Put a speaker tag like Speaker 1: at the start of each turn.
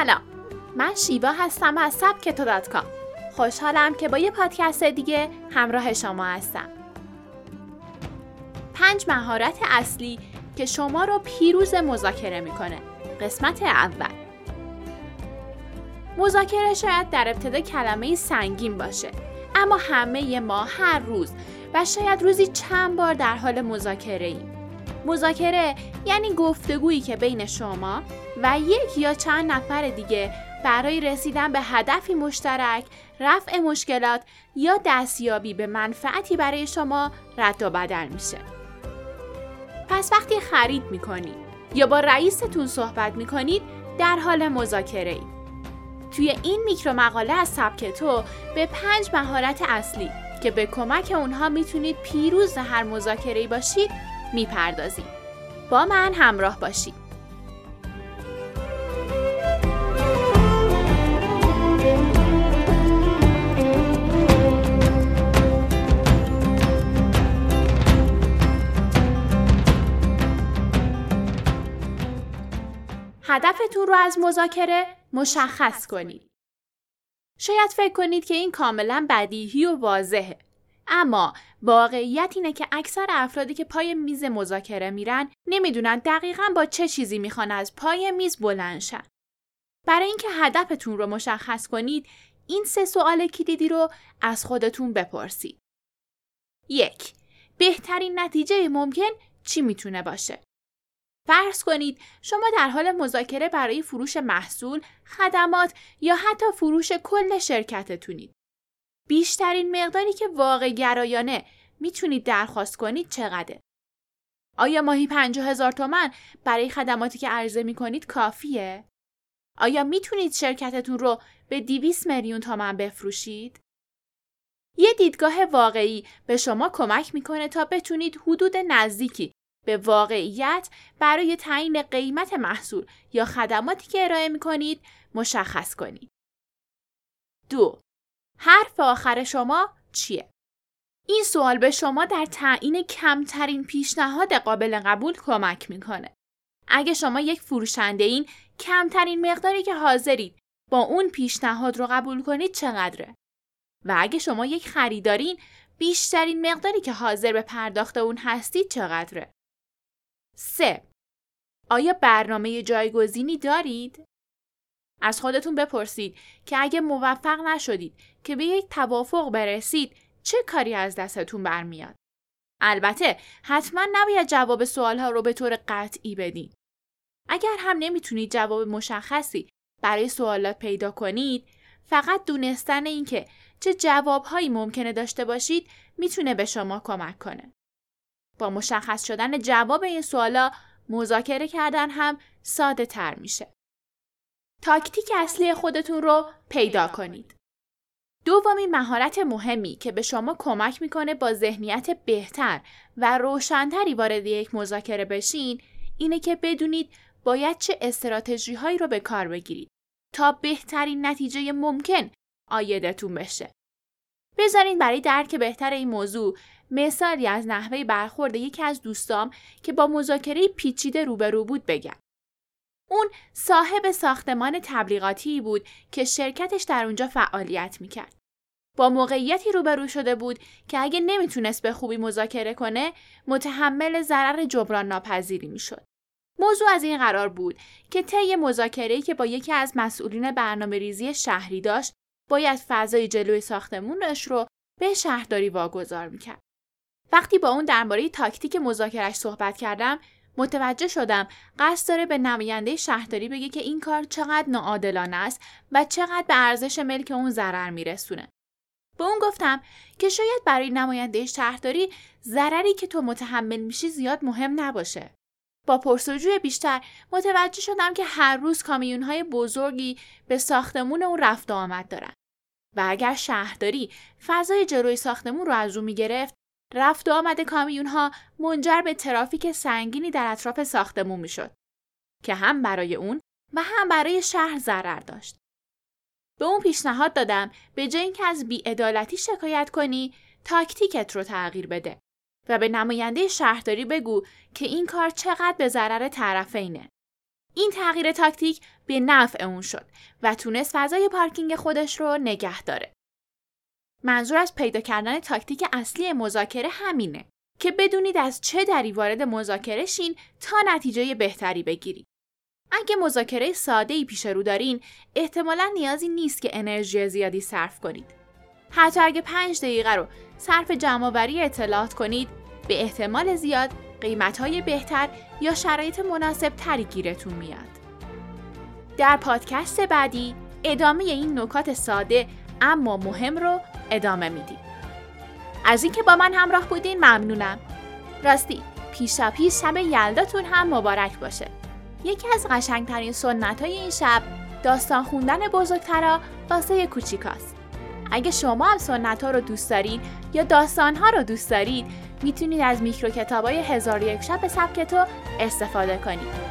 Speaker 1: سلام. من شیوا هستم از سبکتو دات کام. خوشحالم که با یه پادکست دیگه همراه شما هستم. پنج مهارت اصلی که شما رو پیروز مذاکره می‌کنه. قسمت اول. مذاکره شاید در ابتدا کلمه سنگین باشه اما همه ما هر روز و شاید روزی چند بار در حال مذاکره ایم مذاکره یعنی گفتگویی که بین شما و یک یا چند نفر دیگه برای رسیدن به هدفی مشترک، رفع مشکلات یا دستیابی به منفعتی برای شما رد و بدل میشه. پس وقتی خرید می‌کنید یا با رئیستون صحبت می‌کنید در حال مذاکره اید. توی این میکرو مقاله از سبک تو به پنج مهارت اصلی که به کمک اونها می‌تونید پیروز هر مذاکره باشید می‌پردازیم. با من همراه باشید. هدفتون رو از مذاکره مشخص کنید. شاید فکر کنید که این کاملا بدیهی و واضحه. اما واقعیت اینه که اکثر افرادی که پای میز مذاکره میرن نمی‌دونن دقیقا با چه چیزی می‌خوان از پای میز بلند شن. برای اینکه هدفتون رو مشخص کنید این سه سوال کلیدی رو از خودتون بپرسید. یک بهترین نتیجه ممکن چی می‌تونه باشه؟ فرض کنید شما در حال مذاکره برای فروش محصول، خدمات یا حتی فروش کل شرکتتونید. بیشترین مقداری که واقع گرایانه می‌تونید درخواست کنید چقدره؟ آیا ماهی 50 هزار تومن برای خدماتی که عرضه می‌کنید کافیه؟ آیا می‌تونید شرکتتون رو به 200 میلیون تومن بفروشید؟ یه دیدگاه واقعی به شما کمک می‌کنه تا بتونید حدود نزدیکی به واقعیت برای تعیین قیمت محصول یا خدماتی که ارائه می کنید مشخص کنید. دو حرف آخر شما چیه؟ این سوال به شما در تعیین کمترین پیشنهاد قابل قبول کمک می‌کنه. اگه شما یک فروشنده این کمترین مقداری که حاضرید با اون پیشنهاد رو قبول کنید چقدره؟ و اگه شما یک خریدارین بیشترین مقداری که حاضر به پرداخت اون هستید چقدره؟ 3. آیا برنامه جایگزینی دارید؟ از خودتون بپرسید که اگه موفق نشدید که به یک توافق برسید چه کاری از دستتون برمیاد؟ البته حتما نباید جواب سوالها رو به طور قطعی بدین. اگر هم نمی‌تونید جواب مشخصی برای سوالات پیدا کنید، فقط دونستن اینکه چه جوابهایی ممکنه داشته باشید می‌تونه به شما کمک کنه. با مشخص شدن جواب این سوالا مذاکره کردن هم ساده تر میشه. تاکتیک اصلی خودتون رو پیدا کنید. دومین مهارت مهمی که به شما کمک می‌کنه با ذهنیت بهتر و روشنتری وارد یک مذاکره بشین اینه که بدونید باید چه استراتژی هایی رو به کار بگیرید تا بهترین نتیجه ممکن آیدتون بشه. بذارین برای درک بهتر این موضوع مثالی از نحوه برخورد یکی از دوستام که با مذاکره پیچیده روبرو بود بگم. اون صاحب ساختمان تبلیغاتی بود که شرکتش در اونجا فعالیت می‌کرد. با موقعیتی روبرو شده بود که اگه نمی‌تونست به خوبی مذاکره کنه متحمل ضرر جبران ناپذیری می‌شد. موضوع از این قرار بود که طی مذاکره‌ای که با یکی از مسئولین برنامه ریزی شهری داشت باید فضای جلوی ساختمونش رو به شهرداری واگذار می‌کرد. وقتی با اون درباره تاکتیک مذاکرش صحبت کردم متوجه شدم قصد داره به نماینده شهرداری بگه که این کار چقدر ناعادلانه است و چقدر به ارزش ملک اون ضرر میرسونه. به اون گفتم که شاید برای نماینده شهرداری ضرری که تو متحمل میشی زیاد مهم نباشه. با پرسجوی بیشتر متوجه شدم که هر روز کامیون های بزرگی به ساختمون اون رفت و آمد دارن. و اگر شهرداری فضای جلوی ساختمون رو از رو می‌گرفت رفت و آمد کامیون ها منجر به ترافیک سنگینی در اطراف ساختمون می‌شد که هم برای اون و هم برای شهر ضرر داشت. به اون پیشنهاد دادم به جای اینکه از بیعدالتی شکایت کنی تاکتیکت رو تغییر بده و به نماینده شهرداری بگو که این کار چقدر به ضرر طرفینه. این تغییر تاکتیک به نفع اون شد و تونست فضای پارکینگ خودش رو نگه داره. منظور از پیدا کردن تاکتیک اصلی مذاکره همینه که بدونید از چه دری وارد مذاکره شین تا نتیجه بهتری بگیرید. اگه مذاکره ساده ای پیش رو دارین احتمالا نیازی نیست که انرژی زیادی صرف کنید. حتی اگه پنج دقیقه رو صرف جمعآوری اطلاعات کنید به احتمال زیاد قیمتهای بهتر یا شرایط مناسب تری گیرتون میاد. در پادکست بعدی ادامه این نکات ساده اما مهم رو ادامه میدیم. از اینکه با من همراه بودین ممنونم. راستی پیشا پیش شب یلداتون هم مبارک باشه. یکی از قشنگترین سنت های این شب داستان خوندن بزرگترا واسه کوچیکاست. اگه شما هم سنت ها رو دوست دارید یا داستان ها رو دوست دارید می‌تونید از میکرو کتاب های هزار یک شب سبک تو استفاده کنید.